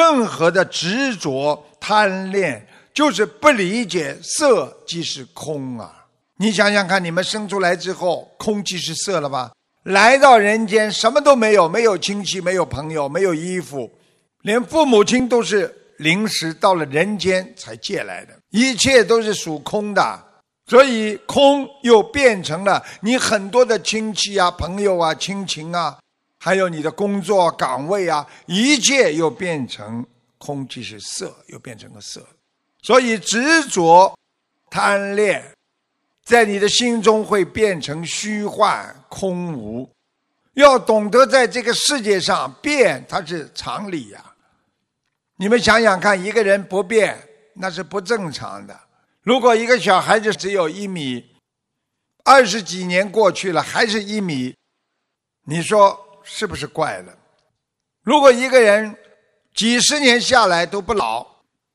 任何的执着、贪恋，就是不理解色即是空啊！你想想看，你们生出来之后，空即是色了吧？来到人间，什么都没有，没有亲戚，没有朋友，没有衣服，连父母亲都是临时到了人间才借来的，一切都是属空的。所以，空又变成了你很多的亲戚啊、朋友啊、亲情啊，还有你的工作岗位啊，一切又变成空，即是色，又变成个色。所以，执着、贪恋，在你的心中会变成虚幻、空无。要懂得在这个世界上变，它是常理呀。你们想想看，一个人不变，那是不正常的。如果一个小孩子只有一米，二十几年过去了还是一米，你说是不是怪了？如果一个人几十年下来都不老，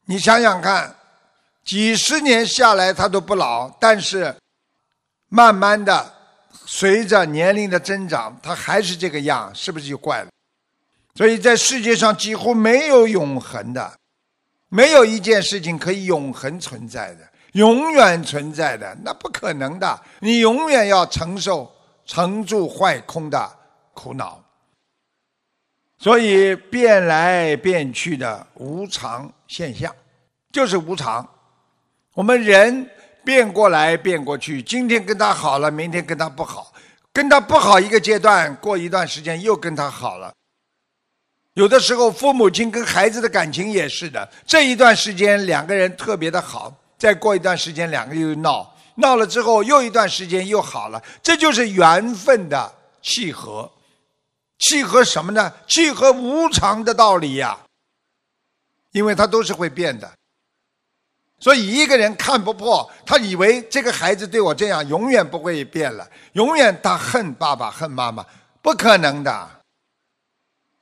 你想想看，几十年下来他都不老，但是慢慢的随着年龄的增长，他还是这个样，是不是就怪了？所以在世界上几乎没有永恒的，没有一件事情可以永恒存在的。永远存在的那不可能的，你永远要承受成住坏空的苦恼。所以变来变去的无常现象，就是无常。我们人变过来变过去，今天跟他好了，明天跟他不好，跟他不好一个阶段，过一段时间又跟他好了。有的时候父母亲跟孩子的感情也是的，这一段时间两个人特别的好。再过一段时间，两个又闹，闹了之后又一段时间又好了，这就是缘分的契合。契合什么呢？契合无常的道理呀。因为它都是会变的，所以一个人看不破，他以为这个孩子对我这样，永远不会变了，永远他恨爸爸恨妈妈，不可能的。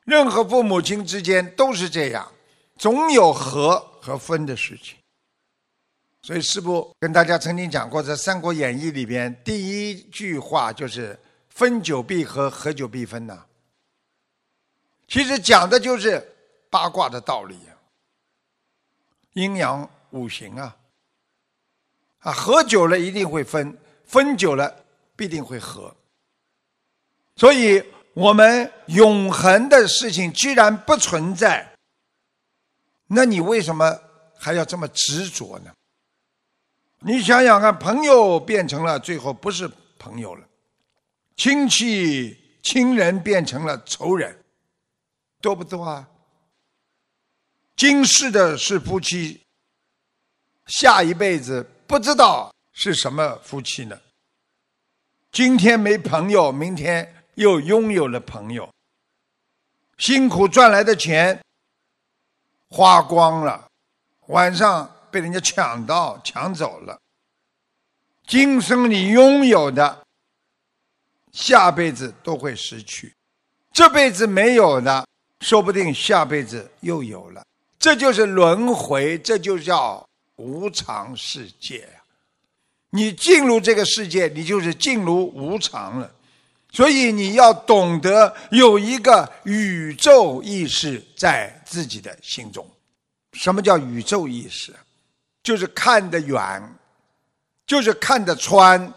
任何父母亲之间都是这样，总有合和分的事情。所以师父跟大家曾经讲过，在《三国演义》里边，第一句话就是“分久必合，合久必分”呐。其实讲的就是八卦的道理呀，阴阳五行啊，啊，合久了一定会分，分久了必定会合。所以，我们永恒的事情既然不存在，那你为什么还要这么执着呢？你想想看，朋友变成了最后不是朋友了，亲戚亲人变成了仇人，多不多啊？今世的是夫妻，下一辈子不知道是什么夫妻呢？今天没朋友，明天又拥有了朋友，辛苦赚来的钱花光了，晚上。被人家抢到、抢走了。今生你拥有的，下辈子都会失去；这辈子没有的，说不定下辈子又有了。这就是轮回，这就叫无常世界呀！你进入这个世界，你就是进入无常了。所以你要懂得有一个宇宙意识在自己的心中。什么叫宇宙意识？就是看得远，就是看得穿。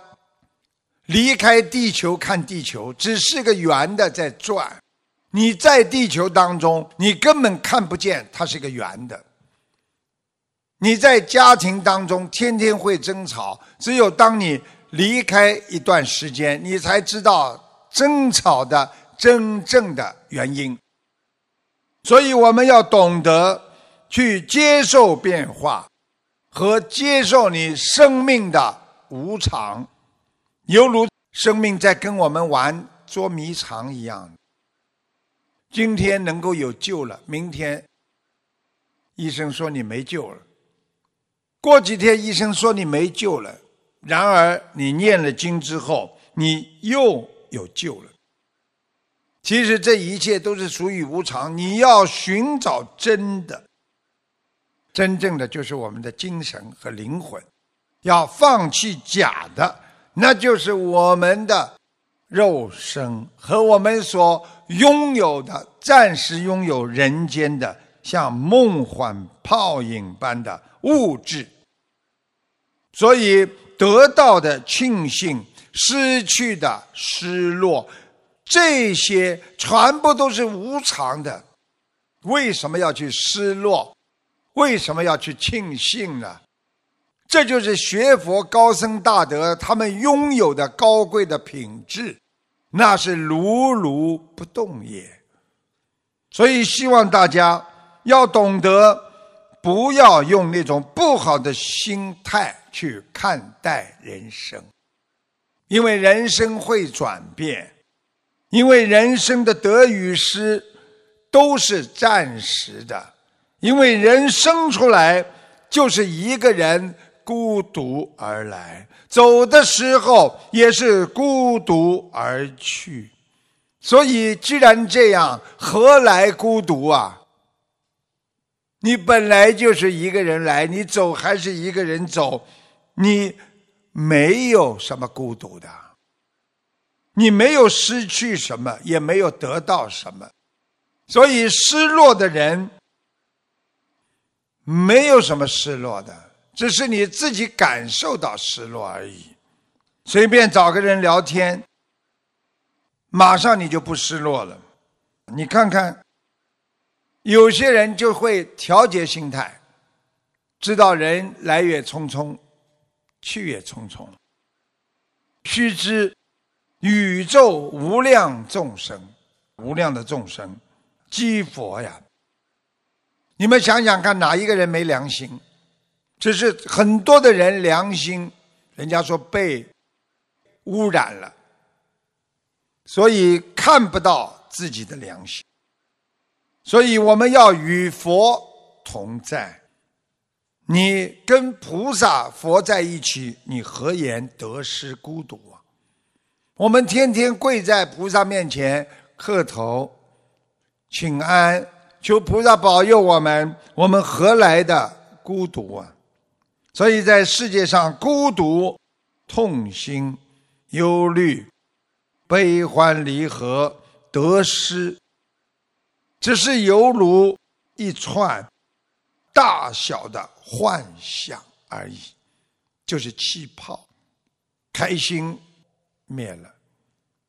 离开地球看地球，只是个圆的在转。你在地球当中，你根本看不见它是一个圆的。你在家庭当中天天会争吵，只有当你离开一段时间，你才知道争吵的真正的原因。所以我们要懂得去接受变化。和接受你生命的无常，犹如生命在跟我们玩捉迷藏一样。今天能够有救了，明天医生说你没救了；过几天医生说你没救了。然而你念了经之后，你又有救了。其实这一切都是属于无常，你要寻找真的。真正的就是我们的精神和灵魂，要放弃假的，那就是我们的肉身和我们所拥有的暂时拥有人间的像梦幻泡影般的物质。所以得到的庆幸，失去的失落，这些全部都是无常的。为什么要去失落？为什么要去庆幸呢？这就是学佛高僧大德他们拥有的高贵的品质，那是如如不动也。所以希望大家要懂得，不要用那种不好的心态去看待人生，因为人生会转变，因为人生的得与失都是暂时的。因为人生出来就是一个人孤独而来，走的时候也是孤独而去，所以既然这样，何来孤独啊？你本来就是一个人来，你走还是一个人走，你没有什么孤独的，你没有失去什么，也没有得到什么，所以失落的人。没有什么失落的，只是你自己感受到失落而已。随便找个人聊天，马上你就不失落了。你看看，有些人就会调节心态，知道人来也匆匆，去也匆匆。须知宇宙无量众生，无量的众生，积佛呀。你们想想看，哪一个人没良心？只是很多的人良心，人家说被污染了，所以看不到自己的良心。所以我们要与佛同在。你跟菩萨、佛在一起，你何言得失孤独啊？我们天天跪在菩萨面前磕头，请安。求菩萨保佑我们，我们何来的孤独啊？所以在世界上，孤独、痛心、忧虑、悲欢离合、得失，只是犹如一串大小的幻想而已，就是气泡。开心灭了，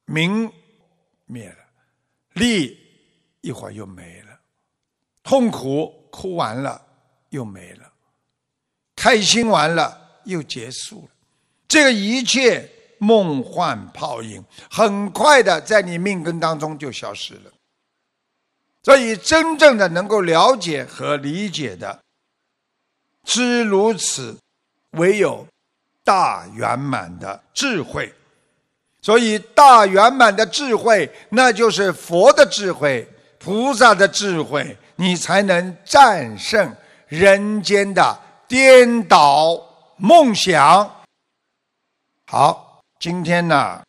名灭了，利一会儿又没了。痛苦哭完了又没了，开心完了又结束了，这个一切梦幻泡影，很快的在你命根当中就消失了。所以，真正的能够了解和理解的，知如此，唯有大圆满的智慧。所以，大圆满的智慧，那就是佛的智慧，菩萨的智慧。你才能战胜人间的颠倒梦想。好，今天呢，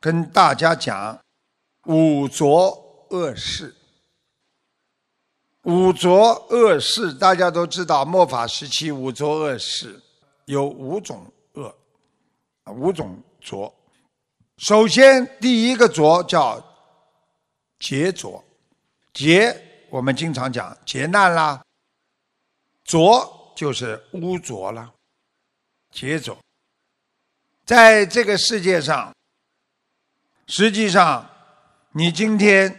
跟大家讲五浊恶世。五浊恶世，大家都知道，末法时期五浊恶世有五种恶，五种浊。首先，第一个浊叫劫浊，劫。我们经常讲劫难啦，浊就是污浊了，劫走。在这个世界上，实际上，你今天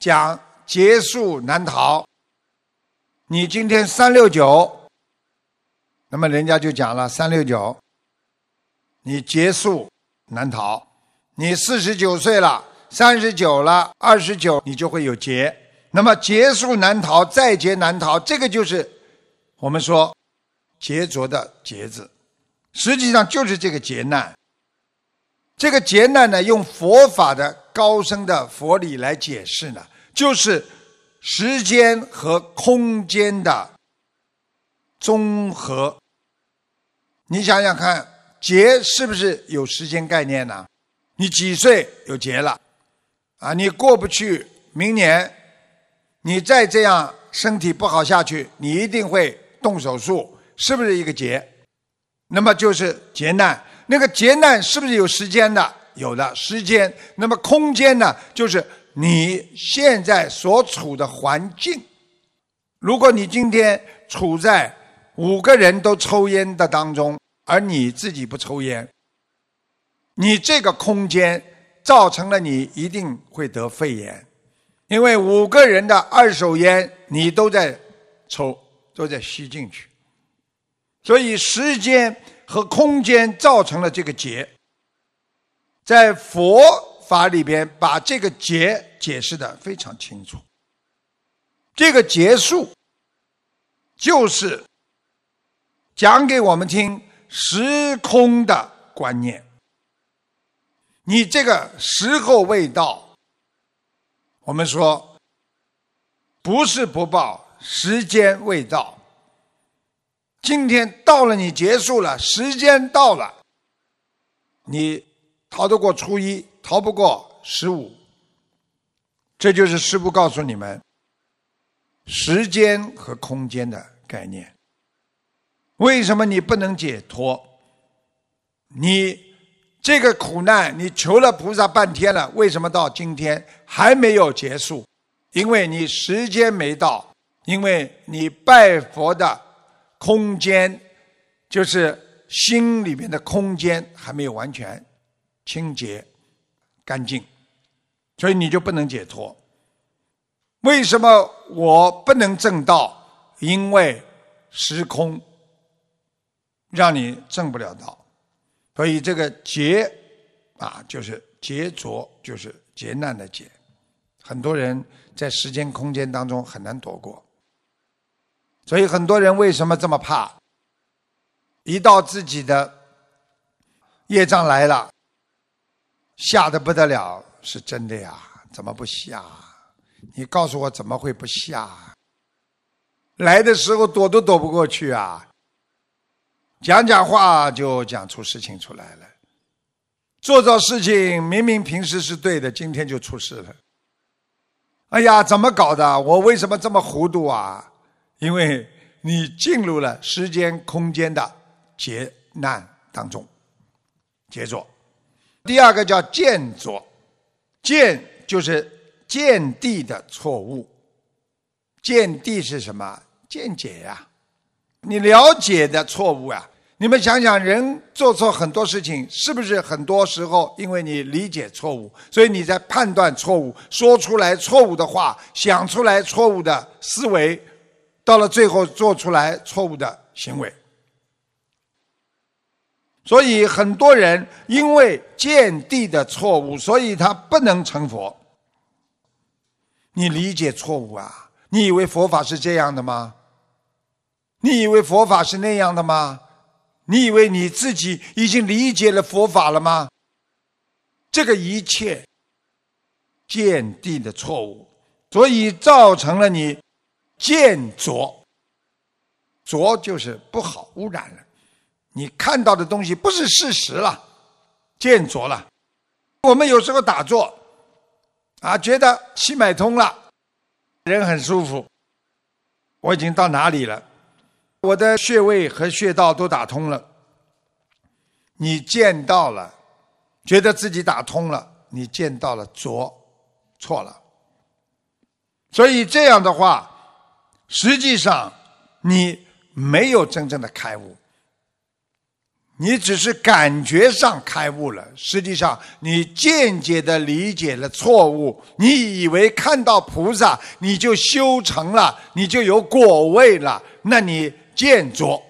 讲劫数难逃，你今天三六九，那么人家就讲了三六九，你劫数难逃。你四十九岁了，三十九了，二十九，你就会有劫。那么劫数难逃，再劫难逃，这个就是我们说劫浊的劫字，实际上就是这个劫难。这个劫难呢，用佛法的高深的佛理来解释呢，就是时间和空间的综合。你想想看，劫是不是有时间概念呢？你几岁有劫了？啊，你过不去明年。你再这样身体不好下去，你一定会动手术，是不是一个劫？那么就是劫难。那个劫难是不是有时间的？有的时间。那么空间呢？就是你现在所处的环境。如果你今天处在五个人都抽烟的当中，而你自己不抽烟，你这个空间造成了你一定会得肺炎，因为五个人的二手烟你都在抽，都在吸进去，所以时间和空间造成了这个结。在佛法里边，把这个结解释的非常清楚。这个结束，就是讲给我们听时空的观念。你这个时候未到，我们说不是不报，时间未到。今天到了，你结束了，时间到了，你。逃得过初一，逃不过十五。这就是师父告诉你们时间和空间的概念。为什么你不能解脱？你这个苦难，你求了菩萨半天了，为什么到今天还没有结束？因为你时间没到，因为你拜佛的空间，就是心里面的空间还没有完全。清洁、干净，所以你就不能解脱。为什么我不能证道？因为时空让你证不了道。所以这个劫啊，就是劫浊，就是劫难的劫。很多人在时间空间当中很难躲过。所以很多人为什么这么怕？一到自己的业障来了。吓得不得了，是真的呀？怎么不吓？你告诉我怎么会不吓？来的时候躲都躲不过去啊！讲讲话就讲出事情出来了，做做事情明明平时是对的，今天就出事了。哎呀，怎么搞的？我为什么这么糊涂啊？因为你进入了时间空间的劫难当中，杰作。第二个叫见作，见就是见地的错误。见地是什么？见解呀，你了解的错误呀。你们想想，人做错很多事情，是不是很多时候因为你理解错误，所以你在判断错误，说出来错误的话，想出来错误的思维，到了最后做出来错误的行为。所以很多人因为见地的错误，所以他不能成佛。你理解错误啊？你以为佛法是这样的吗？你以为佛法是那样的吗？你以为你自己已经理解了佛法了吗？这个一切见地的错误，所以造成了你见浊，浊就是不好，污染了。你看到的东西不是事实了，见浊了。我们有时候打坐，啊，觉得气脉通了，人很舒服。我已经到哪里了？我的穴位和穴道都打通了。你见到了，觉得自己打通了，你见到了浊，错了。所以这样的话，实际上你没有真正的开悟。你只是感觉上开悟了，实际上你间接的理解了错误。你以为看到菩萨你就修成了，你就有果位了，那你见着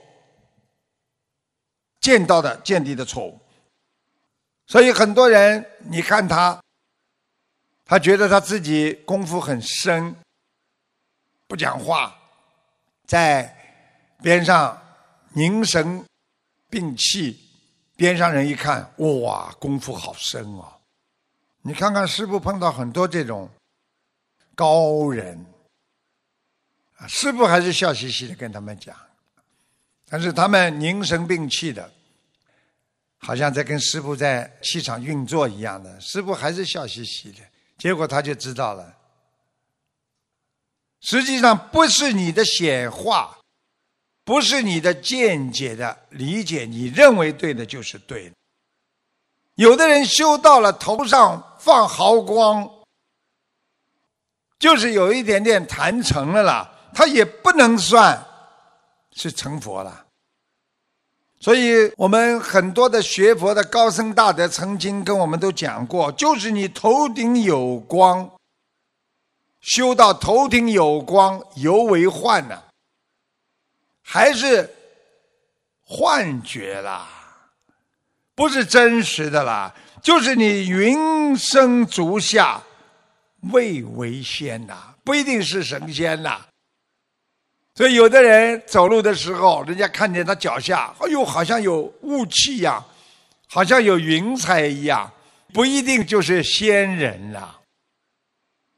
见到的见地的错误。所以很多人，你看他，他觉得他自己功夫很深，不讲话，在边上凝神。摒气，边上人一看，哇，功夫好深哦！你看看师傅碰到很多这种高人，啊，师傅还是笑嘻嘻的跟他们讲，但是他们凝神摒气的，好像在跟师傅在气场运作一样的，师傅还是笑嘻嘻的，结果他就知道了，实际上不是你的显化。不是你的见解的理解，你认为对的就是对的。有的人修到了头上放毫光，就是有一点点谈成了啦，他也不能算是成佛了。所以我们很多的学佛的高僧大德曾经跟我们都讲过，就是你头顶有光，修到头顶有光犹为幻呢，还是幻觉啦，不是真实的啦，就是你云生足下未为仙呐，不一定是神仙呐。所以，有的人走路的时候，人家看见他脚下，哎呦，好像有雾气一样，好像有云彩一样，不一定就是仙人了。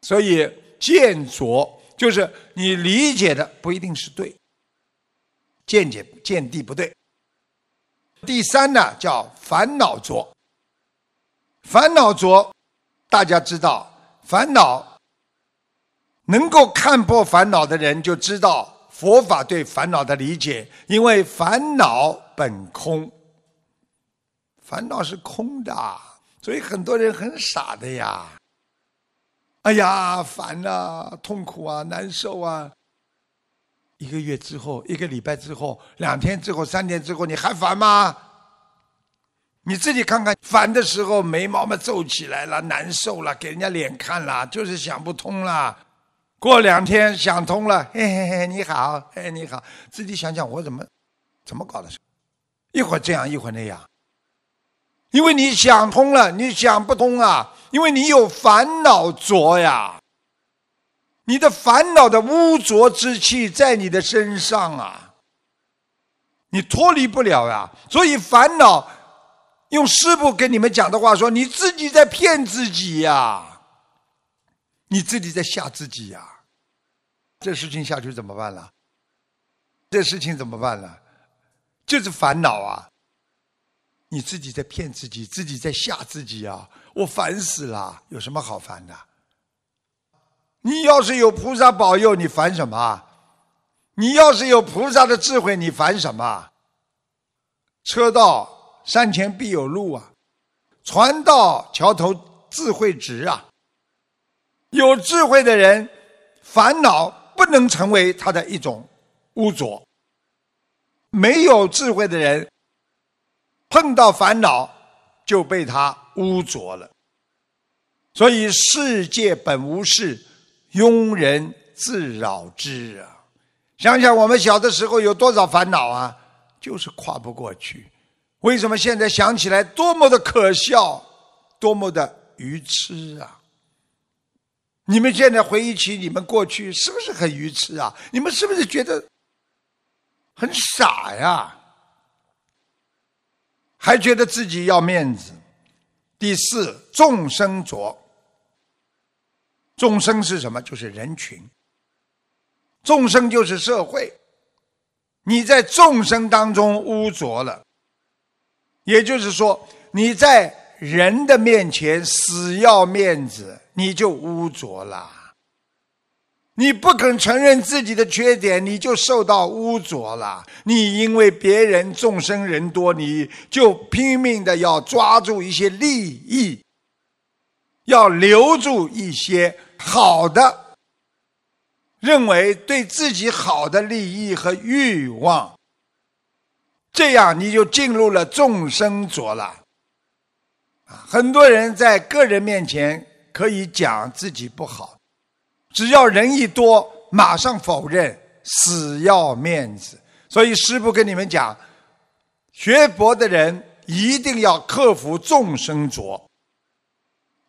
所以，见浊就是你理解的不一定是对，见解见地不对。第三呢，叫烦恼浊。烦恼浊，大家知道，烦恼能够看破烦恼的人，就知道。佛法对烦恼的理解，因为烦恼本空，烦恼是空的，所以很多人很傻的呀。哎呀，烦啊，痛苦啊，难受啊。一个月之后，一个礼拜之后，两天之后，三天之后，你还烦吗？你自己看看，烦的时候眉毛嘛皱起来了，难受了，给人家脸看了，就是想不通了。过两天想通了，嘿嘿嘿，你好，嘿你好，自己想想我怎么怎么搞的，一会儿这样一会儿那样，因为你想通了，你想不通啊，因为你有烦恼浊呀，你的烦恼的污浊之气在你的身上啊，你脱离不了呀，所以烦恼，用师傅跟你们讲的话说，你自己在骗自己呀。你自己在吓自己呀！这事情下去怎么办了？这事情怎么办了？就是烦恼啊！你自己在骗自己，自己在吓自己啊！我烦死了，有什么好烦的？你要是有菩萨保佑，你烦什么？你要是有菩萨的智慧，你烦什么？车到山前必有路啊，船到桥头自会直啊。有智慧的人，烦恼不能成为他的一种污浊；没有智慧的人，碰到烦恼就被他污浊了。所以世界本无事，庸人自扰之啊！想想我们小的时候有多少烦恼啊，就是跨不过去。为什么现在想起来多么的可笑，多么的愚痴啊！你们现在回忆起你们过去，是不是很愚痴啊？你们是不是觉得很傻呀？还觉得自己要面子？第四，众生浊。众生是什么？就是人群。众生就是社会。你在众生当中污浊了，也就是说，你在人的面前死要面子。你就污浊了，你不肯承认自己的缺点，你就受到污浊了。你因为别人众生人多，你就拼命的要抓住一些利益，要留住一些好的，认为对自己好的利益和欲望，这样你就进入了众生浊了。很多人在个人面前。可以讲自己不好，只要人一多，马上否认，死要面子。所以师父跟你们讲，学佛的人一定要克服众生浊，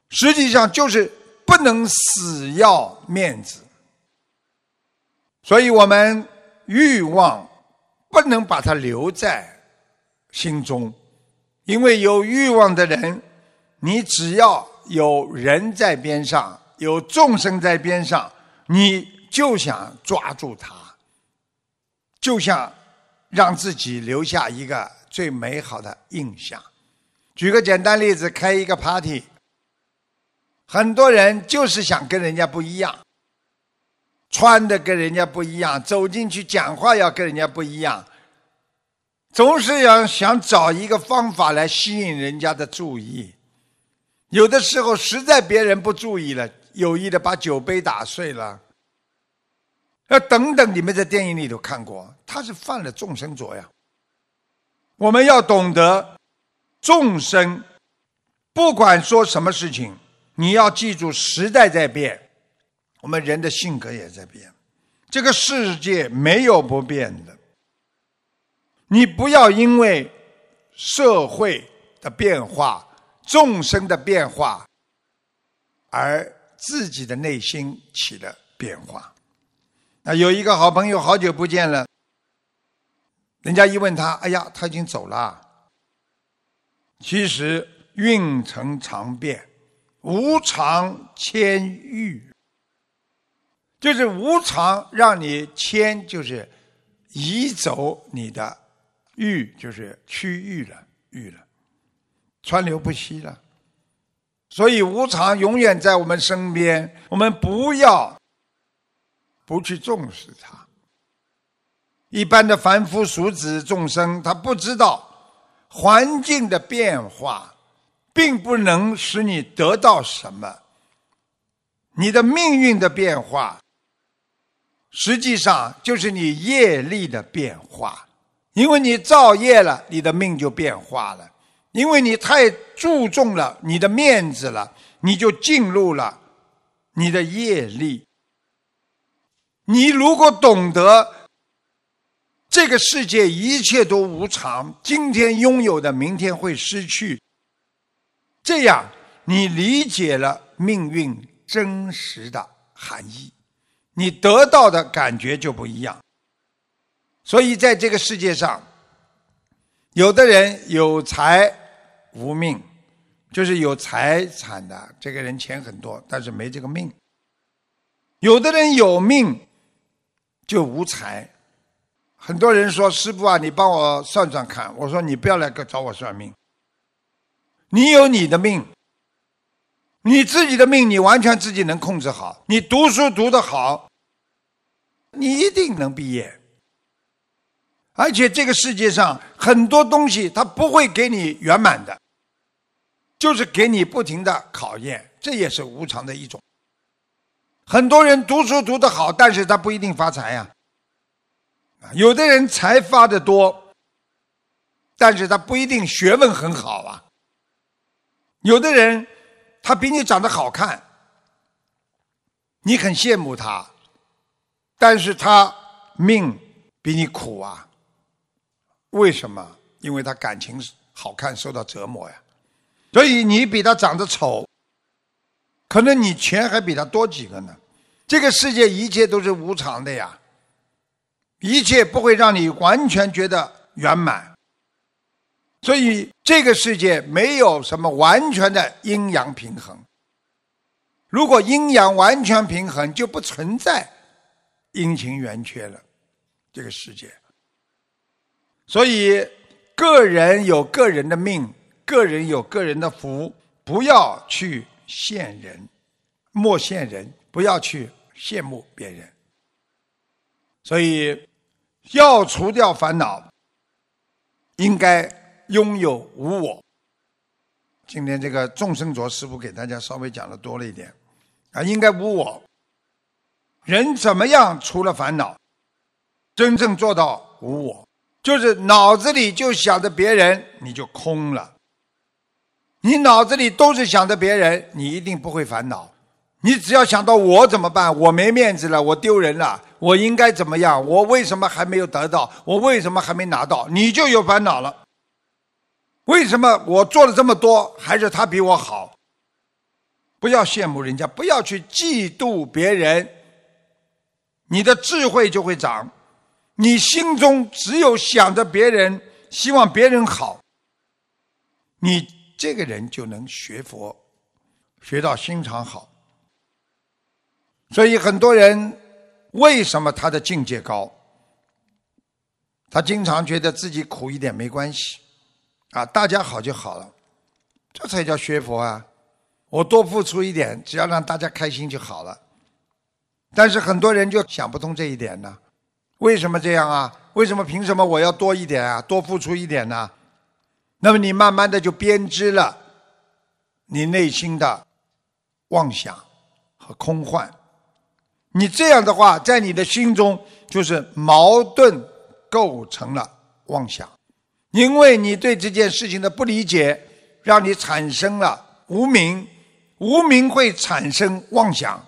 实际上就是不能死要面子。所以我们欲望不能把它留在心中，因为有欲望的人，你只要。有人在边上，有众生在边上，你就想抓住他，就想让自己留下一个最美好的印象。举个简单例子，开一个 party，很多人就是想跟人家不一样，穿的跟人家不一样，走进去讲话要跟人家不一样，总是要想找一个方法来吸引人家的注意。有的时候实在别人不注意了，有意的把酒杯打碎了，那等等，你们在电影里头看过，他是犯了众生浊呀。我们要懂得众生，不管说什么事情，你要记住时代在变，我们人的性格也在变，这个世界没有不变的。你不要因为社会的变化、众生的变化，而自己的内心起了变化。啊，有一个好朋友，好久不见了。人家一问他，哎呀，他已经走了。其实运程常变，无常迁遇，就是无常让你迁，就是移走你的欲，就是区域了，域了，川流不息了。所以无常永远在我们身边，我们不要。不去重视它。一般的凡夫俗子众生，他不知道环境的变化，并不能使你得到什么。你的命运的变化，实际上就是你业力的变化。因为你造业了，你的命就变化了。因为你太注重了你的面子了，你就进入了你的业力。你如果懂得这个世界一切都无常，今天拥有的，明天会失去，这样你理解了命运真实的含义，你得到的感觉就不一样。所以在这个世界上，有的人有财无命，就是有财产的这个人钱很多，但是没这个命；有的人有命。就无财，很多人说师傅啊，你帮我算算看。我说你不要来找我算命，你有你的命，你自己的命你完全自己能控制好。你读书读得好，你一定能毕业。而且这个世界上很多东西它不会给你圆满的，就是给你不停的考验，这也是无常的一种。很多人读书读得好，但是他不一定发财呀。啊有的人财发的多，但是他不一定学问很好啊。有的人他比你长得好看，你很羡慕他，但是他命比你苦啊。为什么？因为他感情好看，受到折磨呀。所以你比他长得丑。可能你钱还比他多几个呢，这个世界一切都是无常的呀，一切不会让你完全觉得圆满，所以这个世界没有什么完全的阴阳平衡。如果阴阳完全平衡，就不存在阴晴圆缺了，这个世界。所以个人有个人的命，个人有个人的福，不要去。羡人，莫羡人，不要去羡慕别人。所以，要除掉烦恼，应该拥有无我。今天这个众生浊师傅给大家稍微讲的多了一点，啊，应该无我。人怎么样除了烦恼，真正做到无我，就是脑子里就想着别人，你就空了。你脑子里都是想着别人，你一定不会烦恼。你只要想到我怎么办？我没面子了，我丢人了，我应该怎么样？我为什么还没有得到？我为什么还没拿到？你就有烦恼了。为什么我做了这么多，还是他比我好？不要羡慕人家，不要去嫉妒别人，你的智慧就会长。你心中只有想着别人，希望别人好，你。这个人就能学佛，学到心肠好。所以很多人为什么他的境界高？他经常觉得自己苦一点没关系，啊，大家好就好了，这才叫学佛啊！我多付出一点，只要让大家开心就好了。但是很多人就想不通这一点呢？为什么这样啊？为什么凭什么我要多一点啊？多付出一点呢？那么你慢慢的就编织了你内心的妄想和空幻，你这样的话，在你的心中就是矛盾构成了妄想，因为你对这件事情的不理解，让你产生了无明，无明会产生妄想，